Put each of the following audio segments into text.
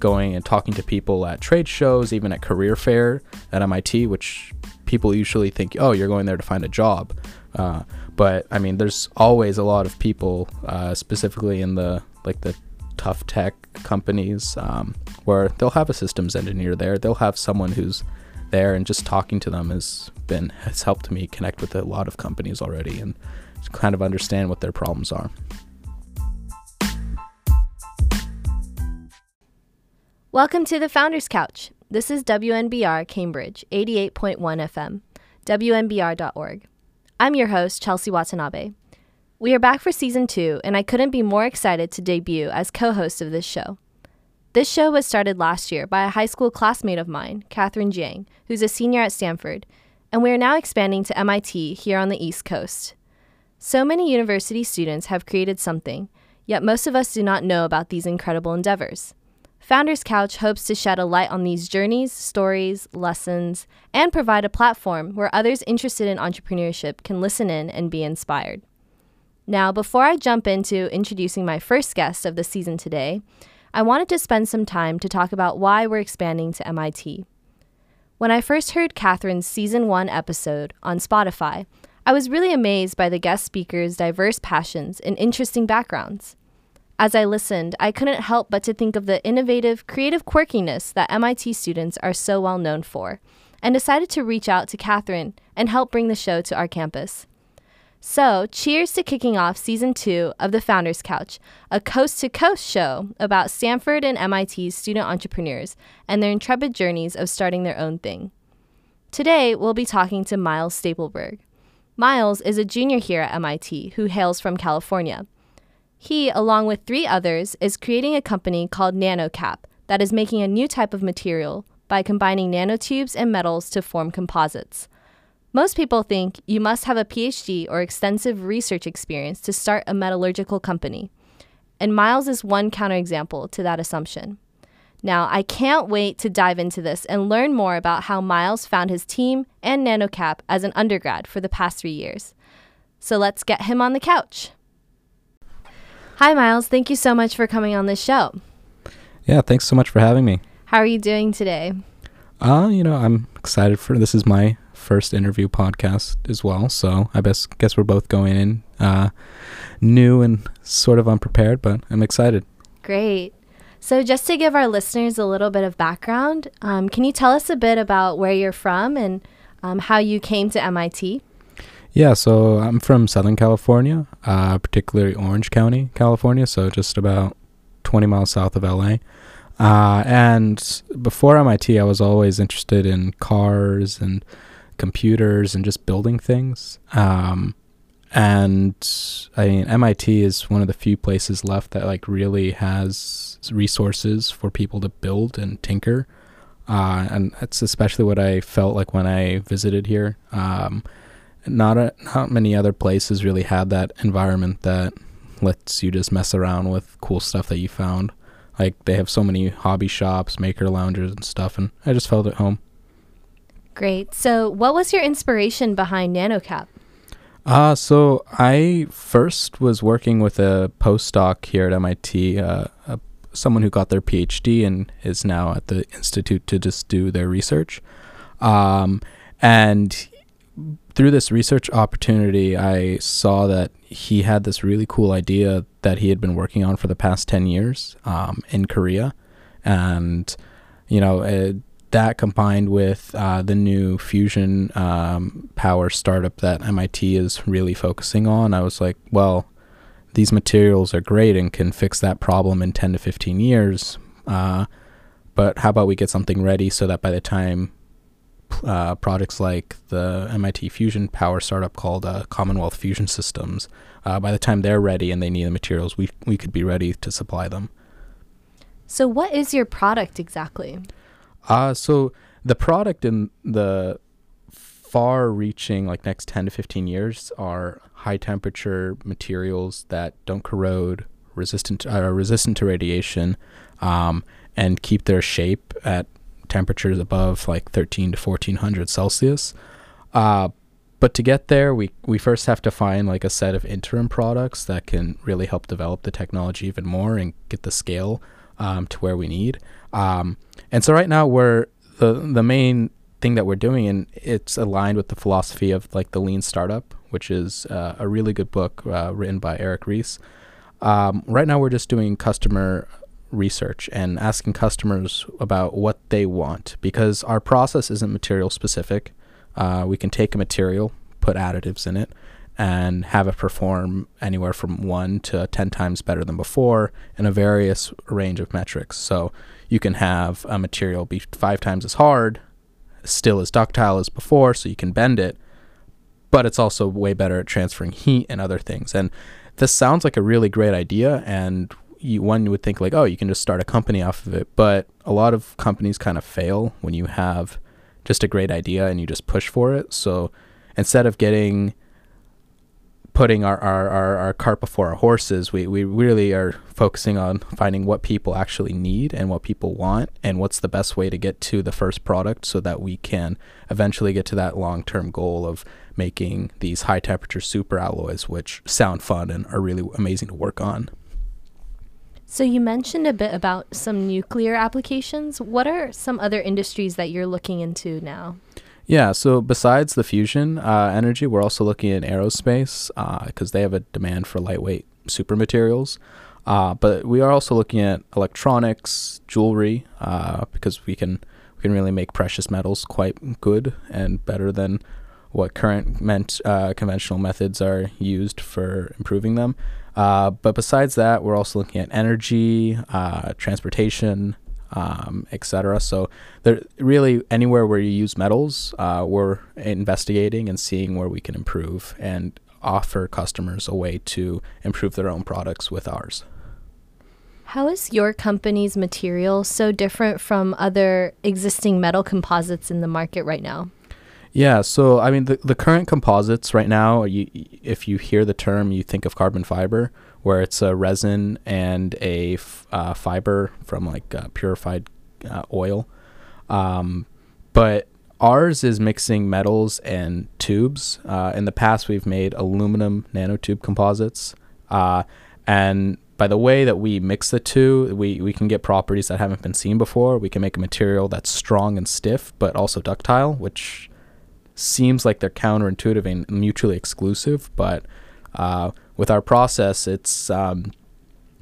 going and talking to people at trade shows, even at career fair at MIT, which people usually think, oh, you're going there to find a job. Uh, but I mean, there's always a lot of people, uh, specifically in the like the tough tech companies, um, where they'll have a systems engineer there. They'll have someone who's there, and just talking to them has been has helped me connect with a lot of companies already and kind of understand what their problems are. Welcome to the Founders Couch. This is WMBR Cambridge 88.1 FM, WMBR.org. I'm your host, Chelsea Watanabe. We are back for season two, and I couldn't be more excited to debut as co host of this show. This show was started last year by a high school classmate of mine, Catherine Jiang, who's a senior at Stanford, and we are now expanding to MIT here on the East Coast. So many university students have created something, yet most of us do not know about these incredible endeavors. Founders Couch hopes to shed a light on these journeys, stories, lessons, and provide a platform where others interested in entrepreneurship can listen in and be inspired. Now, before I jump into introducing my first guest of the season today, I wanted to spend some time to talk about why we're expanding to MIT. When I first heard Catherine's season one episode on Spotify, I was really amazed by the guest speakers' diverse passions and interesting backgrounds. As I listened, I couldn't help but to think of the innovative, creative quirkiness that MIT students are so well known for, and decided to reach out to Catherine and help bring the show to our campus. So, cheers to kicking off season two of The Founders Couch, a coast to coast show about Stanford and MIT's student entrepreneurs and their intrepid journeys of starting their own thing. Today, we'll be talking to Miles Stapelberg. Miles is a junior here at MIT who hails from California. He, along with three others, is creating a company called NanoCap that is making a new type of material by combining nanotubes and metals to form composites. Most people think you must have a PhD or extensive research experience to start a metallurgical company. And Miles is one counterexample to that assumption. Now, I can't wait to dive into this and learn more about how Miles found his team and NanoCap as an undergrad for the past three years. So let's get him on the couch. Hi, Miles. Thank you so much for coming on this show. Yeah, thanks so much for having me. How are you doing today? Uh, you know, I'm excited for this is my first interview podcast as well, so I best guess we're both going in uh, new and sort of unprepared, but I'm excited. Great. So, just to give our listeners a little bit of background, um, can you tell us a bit about where you're from and um, how you came to MIT? Yeah, so I'm from Southern California, uh, particularly Orange County, California, so just about 20 miles south of LA. Uh, and before MIT, I was always interested in cars and computers and just building things. Um, and I mean, MIT is one of the few places left that like really has resources for people to build and tinker. Uh, and that's especially what I felt like when I visited here. Um, not a, not many other places really had that environment that lets you just mess around with cool stuff that you found. Like they have so many hobby shops, maker loungers and stuff and I just felt at home. Great. So, what was your inspiration behind NanoCap? Uh, so I first was working with a postdoc here at MIT, uh, someone who got their PhD and is now at the institute to just do their research. Um, and through this research opportunity, I saw that he had this really cool idea that he had been working on for the past 10 years um, in Korea. And, you know, it, that combined with uh, the new fusion um, power startup that MIT is really focusing on, I was like, well, these materials are great and can fix that problem in 10 to 15 years. Uh, but how about we get something ready so that by the time uh, projects like the MIT Fusion Power startup called uh, Commonwealth Fusion Systems. Uh, by the time they're ready and they need the materials, we we could be ready to supply them. So, what is your product exactly? Uh, so the product in the far-reaching, like next ten to fifteen years, are high-temperature materials that don't corrode, resistant uh, resistant to radiation, um, and keep their shape at temperatures above like 13 to 1400 Celsius. Uh, but to get there, we, we first have to find like a set of interim products that can really help develop the technology even more and get the scale um, to where we need. Um, and so right now we're the the main thing that we're doing, and it's aligned with the philosophy of like the lean startup, which is uh, a really good book uh, written by Eric Ries. Um, right now, we're just doing customer research and asking customers about what they want because our process isn't material specific. Uh, we can take a material, put additives in it, and have it perform anywhere from one to 10 times better than before in a various range of metrics. So you can have a material be five times as hard, still as ductile as before, so you can bend it, but it's also way better at transferring heat and other things. And this sounds like a really great idea, and you, one would think like, oh, you can just start a company off of it. But a lot of companies kind of fail when you have just a great idea and you just push for it. So instead of getting putting our, our, our, our, cart before our horses, we, we really are focusing on finding what people actually need and what people want and what's the best way to get to the first product so that we can eventually get to that long term goal of making these high temperature super alloys, which sound fun and are really amazing to work on. So, you mentioned a bit about some nuclear applications. What are some other industries that you're looking into now? Yeah, so besides the fusion uh, energy, we're also looking at aerospace because uh, they have a demand for lightweight super materials. Uh, but we are also looking at electronics, jewelry, uh, because we can we can really make precious metals quite good and better than what current meant, uh, conventional methods are used for improving them. Uh, but besides that, we're also looking at energy, uh, transportation, um, etc. So there really anywhere where you use metals, uh, we're investigating and seeing where we can improve and offer customers a way to improve their own products with ours. How is your company's material so different from other existing metal composites in the market right now? Yeah, so I mean, the, the current composites right now, you, if you hear the term, you think of carbon fiber, where it's a resin and a f- uh, fiber from like uh, purified uh, oil. Um, but ours is mixing metals and tubes. Uh, in the past, we've made aluminum nanotube composites. Uh, and by the way that we mix the two, we, we can get properties that haven't been seen before. We can make a material that's strong and stiff, but also ductile, which seems like they're counterintuitive and mutually exclusive, but uh, with our process, it's um,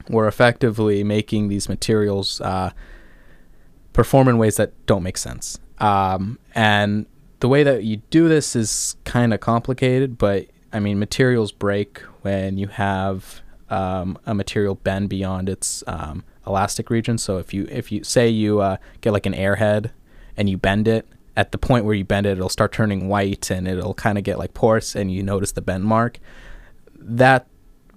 we're effectively making these materials uh, perform in ways that don't make sense. Um, and the way that you do this is kind of complicated, but I mean, materials break when you have um, a material bend beyond its um, elastic region. So if you if you say you uh, get like an airhead and you bend it, at the point where you bend it, it'll start turning white and it'll kind of get like porous and you notice the bend mark. That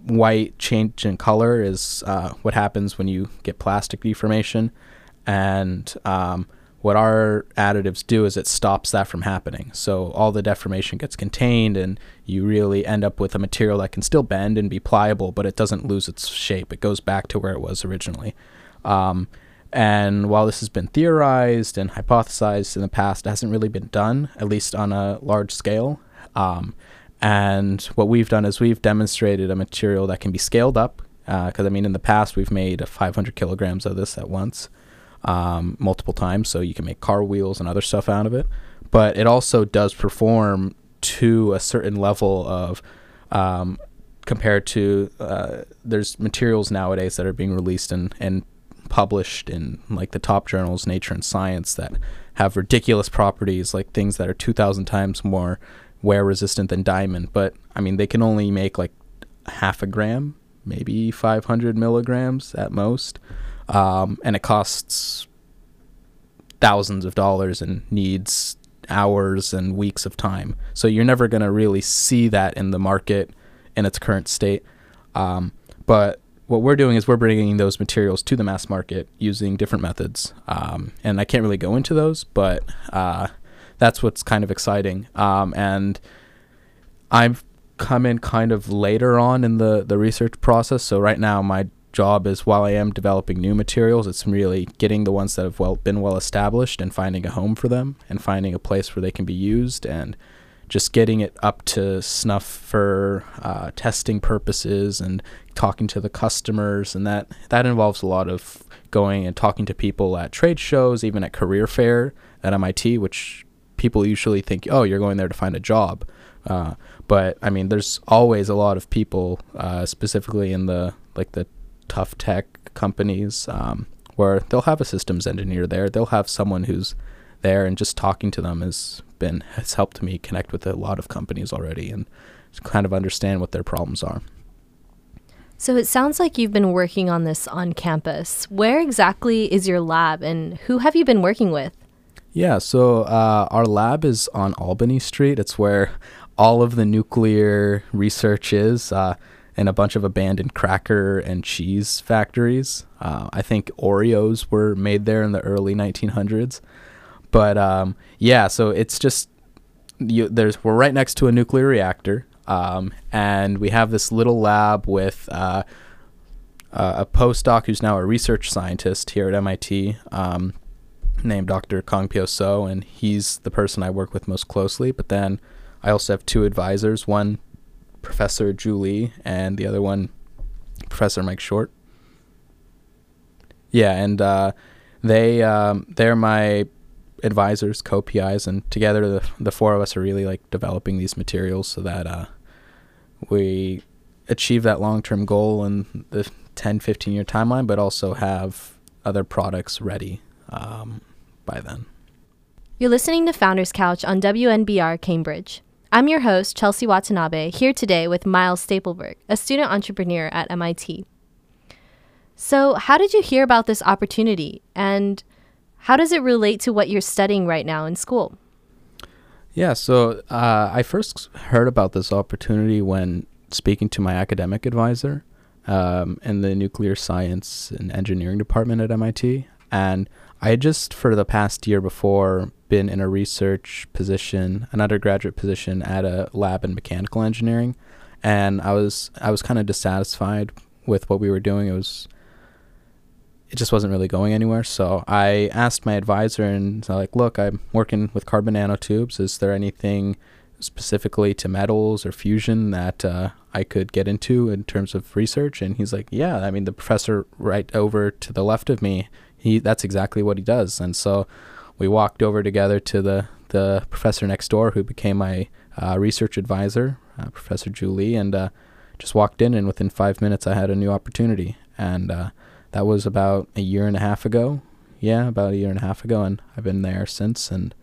white change in color is uh, what happens when you get plastic deformation. And um, what our additives do is it stops that from happening. So all the deformation gets contained and you really end up with a material that can still bend and be pliable, but it doesn't lose its shape. It goes back to where it was originally. Um, and while this has been theorized and hypothesized in the past, it hasn't really been done, at least on a large scale. Um, and what we've done is we've demonstrated a material that can be scaled up. Because, uh, I mean, in the past, we've made 500 kilograms of this at once, um, multiple times. So you can make car wheels and other stuff out of it. But it also does perform to a certain level of um, compared to uh, there's materials nowadays that are being released and, and published in like the top journals, Nature and Science, that have ridiculous properties, like things that are 2,000 times more wear resistant than diamond. But I mean, they can only make like half a gram, maybe 500 milligrams at most. Um, and it costs thousands of dollars and needs hours and weeks of time. So you're never going to really see that in the market in its current state. Um, but what we're doing is we're bringing those materials to the mass market using different methods. Um, and I can't really go into those, but uh, that's what's kind of exciting. Um, and I've come in kind of later on in the, the research process. So right now, my job is while I am developing new materials, it's really getting the ones that have well been well established and finding a home for them and finding a place where they can be used and just getting it up to snuff for uh, testing purposes and talking to the customers, and that that involves a lot of going and talking to people at trade shows, even at career fair at MIT, which people usually think, oh, you're going there to find a job. Uh, but I mean, there's always a lot of people, uh, specifically in the like the tough tech companies, um, where they'll have a systems engineer there. They'll have someone who's there, and just talking to them has been has helped me connect with a lot of companies already and kind of understand what their problems are. So it sounds like you've been working on this on campus. Where exactly is your lab, and who have you been working with? Yeah, so uh, our lab is on Albany Street. It's where all of the nuclear research is uh, in a bunch of abandoned cracker and cheese factories. Uh, I think Oreos were made there in the early 1900s. But um, yeah, so it's just you, there's we're right next to a nuclear reactor, um, and we have this little lab with uh, a postdoc who's now a research scientist here at MIT. Um, named Dr. Kang Pyo So, and he's the person I work with most closely. But then I also have two advisors one, Professor Ju Li, and the other one, Professor Mike Short. Yeah, and uh, they um, they're my advisors, co-PIs, and together the the four of us are really like developing these materials so that uh, we achieve that long-term goal in the 10, 15 year timeline, but also have other products ready um, by then. You're listening to Founders Couch on WMBR Cambridge. I'm your host, Chelsea Watanabe, here today with Miles Stapelberg, a student entrepreneur at MIT. So, how did you hear about this opportunity and how does it relate to what you're studying right now in school? Yeah, so uh, I first heard about this opportunity when speaking to my academic advisor um, in the nuclear science and engineering department at MIT. And I had just for the past year before been in a research position, an undergraduate position at a lab in mechanical engineering, and I was I was kind of dissatisfied with what we were doing. It was it just wasn't really going anywhere. So I asked my advisor and I like, look, I'm working with carbon nanotubes. Is there anything specifically to metals or fusion that uh, I could get into in terms of research? And he's like, yeah. I mean, the professor right over to the left of me he that's exactly what he does. And so we walked over together to the the professor next door who became my uh, research advisor, uh, Professor Ju Li, and uh, just walked in. And within five minutes, I had a new opportunity, and uh, that was about a year and a half ago. Yeah, about a year and a half ago, and I've been there since. And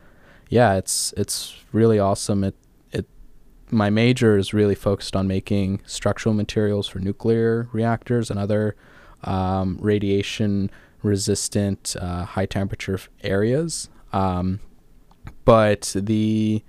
yeah, it's it's really awesome. It it my major is really focused on making structural materials for nuclear reactors and other um, radiation resistant uh, high temperature areas. Um, but the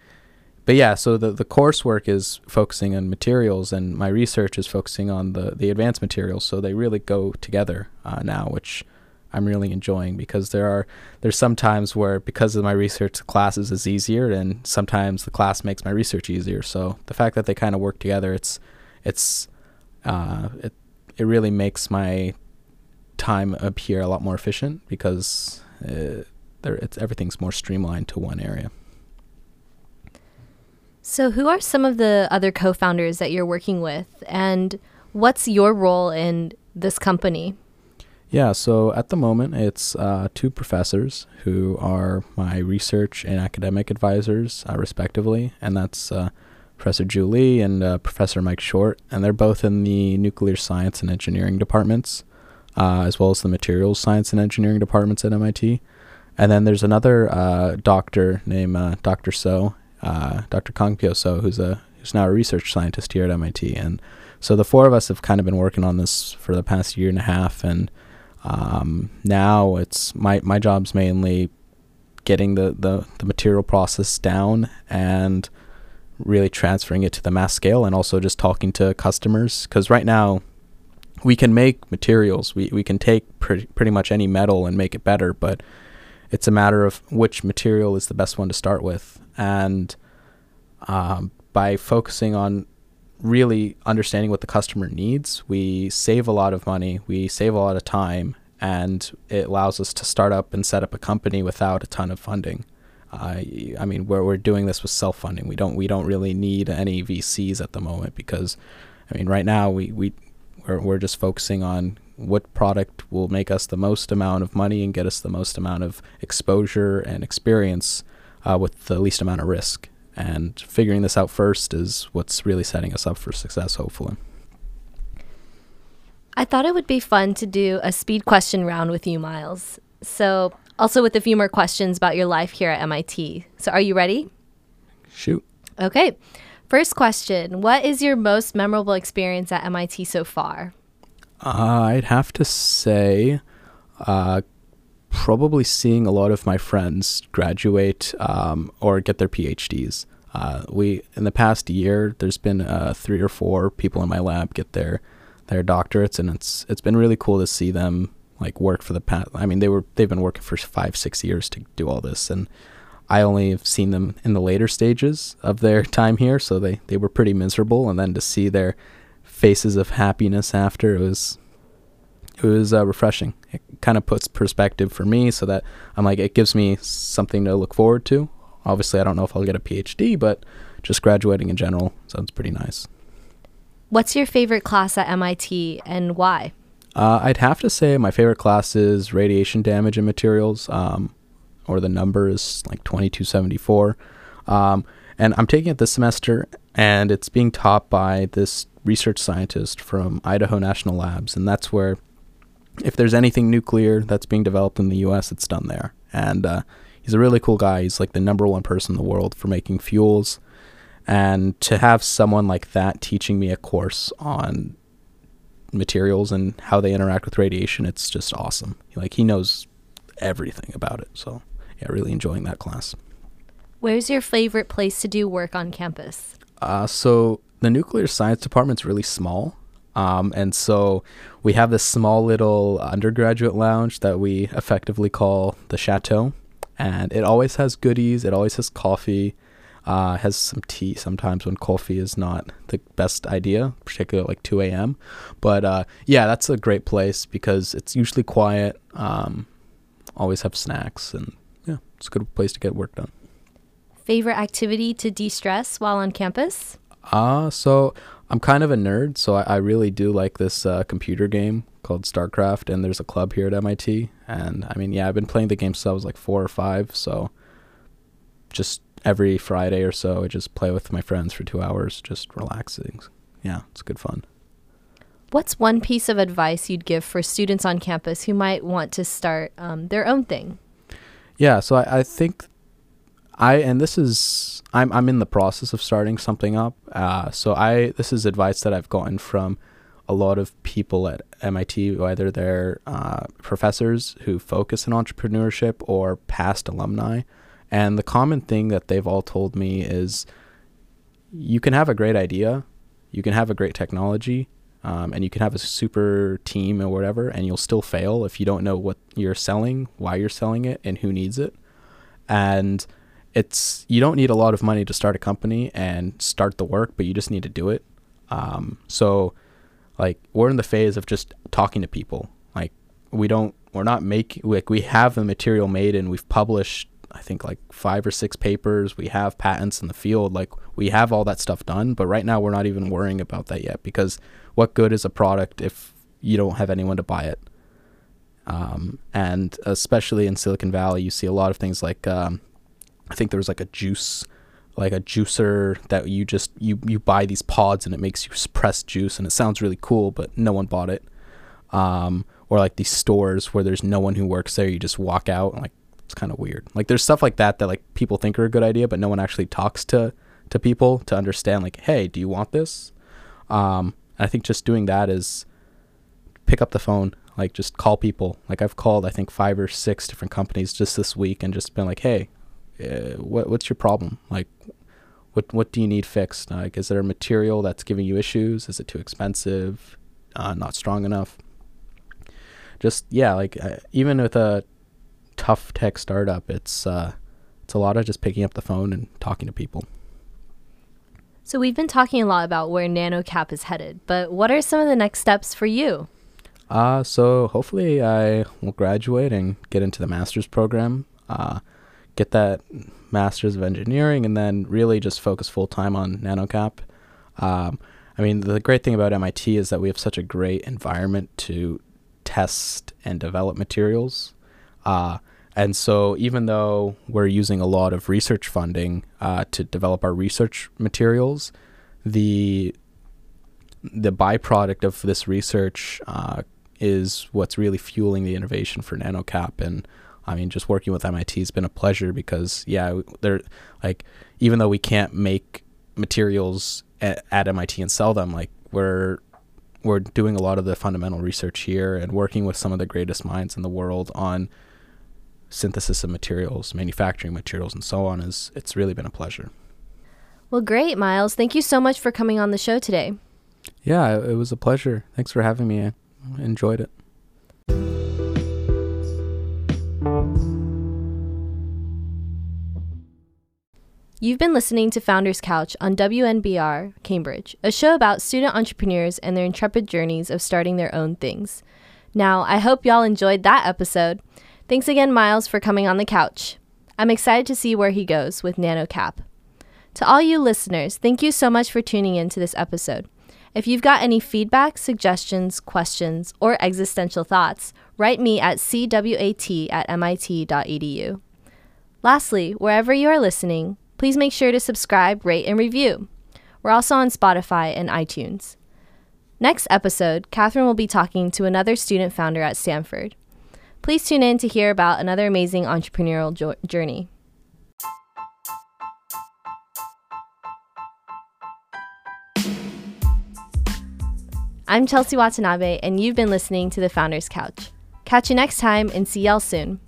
but yeah, so the the coursework is focusing on materials, and my research is focusing on the the advanced materials. So they really go together uh, now, which I'm really enjoying because there are there's some times where because of my research the classes is easier, and sometimes the class makes my research easier. So the fact that they kind of work together, it's it's uh, it it really makes my time up here a lot more efficient because uh, there it's everything's more streamlined to one area. So, who are some of the other co-founders that you're working with, and what's your role in this company? Yeah, so at the moment, it's uh, two professors who are my research and academic advisors, uh, respectively, and that's uh, Professor Ju Li and uh, Professor Mike Short, and they're both in the nuclear science and engineering departments uh, as well as the materials science and engineering departments at MIT. And then there's another uh, doctor named Dr. So, uh, Dr. Kang Pyo So, who's a who's now a research scientist here at MIT. And so the four of us have kind of been working on this for the past year and a half. And um, now it's my my job's mainly getting the, the, the material process down and really transferring it to the mass scale and also just talking to customers because right now we can make materials. We we can take pretty pretty much any metal and make it better, but it's a matter of which material is the best one to start with. And um, by focusing on really understanding what the customer needs, we save a lot of money, we save a lot of time, and it allows us to start up and set up a company without a ton of funding. I I mean, we're we're doing this with self funding. We don't we don't really need any VCs at the moment because, I mean, right now we we we're, we're just focusing on what product will make us the most amount of money and get us the most amount of exposure and experience uh, with the least amount of risk. And figuring this out first is what's really setting us up for success, hopefully. I thought it would be fun to do a speed question round with you, Miles. So, also with a few more questions about your life here at MIT. So, are you ready? Shoot. Okay. First question What is your most memorable experience at MIT so far? Uh, I'd have to say, uh, probably seeing a lot of my friends graduate um, or get their PhDs. Uh, we in the past year, there's been uh, three or four people in my lab get their their doctorates, and it's it's been really cool to see them like work for the past. I mean, they were they've been working for five six years to do all this, and I only have seen them in the later stages of their time here, so they they were pretty miserable, and then to see their faces of happiness after it was it was uh, refreshing. It kind of puts perspective for me, so that I'm like it gives me something to look forward to. Obviously, I don't know if I'll get a PhD, but just graduating in general sounds pretty nice. What's your favorite class at MIT and why? Uh, I'd have to say my favorite class is radiation damage and materials, um, or the number is like 2274. Um, and I'm taking it this semester, and it's being taught by this research scientist from Idaho National Labs, and that's where, if there's anything nuclear that's being developed in the U.S., it's done there. And uh, he's a really cool guy. He's like the number one person in the world for making fuels, and to have someone like that teaching me a course on materials and how they interact with radiation, it's just awesome. Like he knows everything about it. So yeah, really enjoying that class. Where's your favorite place to do work on campus? Uh, so the nuclear science department's really small. Um, and so we have this small little undergraduate lounge that we effectively call the chateau. And it always has goodies, it always has coffee, uh, has some tea sometimes when coffee is not the best idea, particularly at like 2 a.m. But uh, yeah, that's a great place because it's usually quiet, um, always have snacks, and yeah, it's a good place to get work done. Favorite activity to de stress while on campus? Uh, so I'm kind of a nerd, so I, I really do like this uh, computer game called StarCraft, and there's a club here at MIT. And I mean, yeah, I've been playing the game since I was like four or five, so just every Friday or so, I just play with my friends for two hours, just relaxing. Yeah, it's good fun. What's one piece of advice you'd give for students on campus who might want to start um, their own thing? Yeah, so I, I think I and this is I'm I'm in the process of starting something up. Uh, so I this is advice that I've gotten from a lot of people at MIT, whether they're uh, professors who focus in entrepreneurship or past alumni. And the common thing that they've all told me is you can have a great idea, you can have a great technology, um, and you can have a super team or whatever, and you'll still fail if you don't know what you're selling, why you're selling it, and who needs it. And it's you don't need a lot of money to start a company and start the work, but you just need to do it. Um, so, like, we're in the phase of just talking to people. Like, we don't, we're not making like we have the material made and we've published I think like five or six papers. We have patents in the field. Like we have all that stuff done, but right now we're not even worrying about that yet because what good is a product if you don't have anyone to buy it? Um, and especially in Silicon Valley, you see a lot of things like um, I think there was like a juice, like a juicer that you just you you buy these pods and it makes you press juice and it sounds really cool, but no one bought it. Um, or like these stores where there's no one who works there, you just walk out and like it's kind of weird. Like there's stuff like that that like people think are a good idea, but no one actually talks to to people to understand like, hey, do you want this? Um, I think just doing that is pick up the phone, like just call people. Like I've called I think five or six different companies just this week and just been like, hey, uh, what what's your problem? Like, what what do you need fixed? Like, is there a material that's giving you issues? Is it too expensive? Uh, not strong enough? Just yeah, like uh, even with a tough tech startup, it's uh, it's a lot of just picking up the phone and talking to people. So we've been talking a lot about where NanoCap is headed, but what are some of the next steps for you? Uh, so hopefully I will graduate and get into the master's program. Uh, get that master's of engineering, and then really just focus full time on NanoCap. Um, I mean, the great thing about MIT is that we have such a great environment to test and develop materials. Uh, and so, even though we're using a lot of research funding uh, to develop our research materials, the the byproduct of this research uh, is what's really fueling the innovation for NanoCap. And I mean, just working with MIT has been a pleasure because, yeah, they're like, even though we can't make materials at, at MIT and sell them, like we're we're doing a lot of the fundamental research here and working with some of the greatest minds in the world on synthesis of materials, manufacturing materials, and so on. Is it's really been a pleasure. Well, great, Miles. Thank you so much for coming on the show today. Yeah, it was a pleasure. Thanks for having me. I enjoyed it. You've been listening to Founders Couch on WMBR Cambridge, a show about student entrepreneurs and their intrepid journeys of starting their own things. Now, I hope y'all enjoyed that episode. Thanks again, Miles, for coming on the couch. I'm excited to see where he goes with NanoCap. To all you listeners, thank you so much for tuning in to this episode. If you've got any feedback, suggestions, questions, or existential thoughts, write me at cwat at mit.edu. Lastly, wherever you are listening, please make sure to subscribe, rate, and review. We're also on Spotify and iTunes. Next episode, Catherine will be talking to another student founder at Stanford. Please tune in to hear about another amazing entrepreneurial jo- journey. I'm Chelsea Watanabe, and you've been listening to The Founders Couch. Catch you next time and see y'all soon.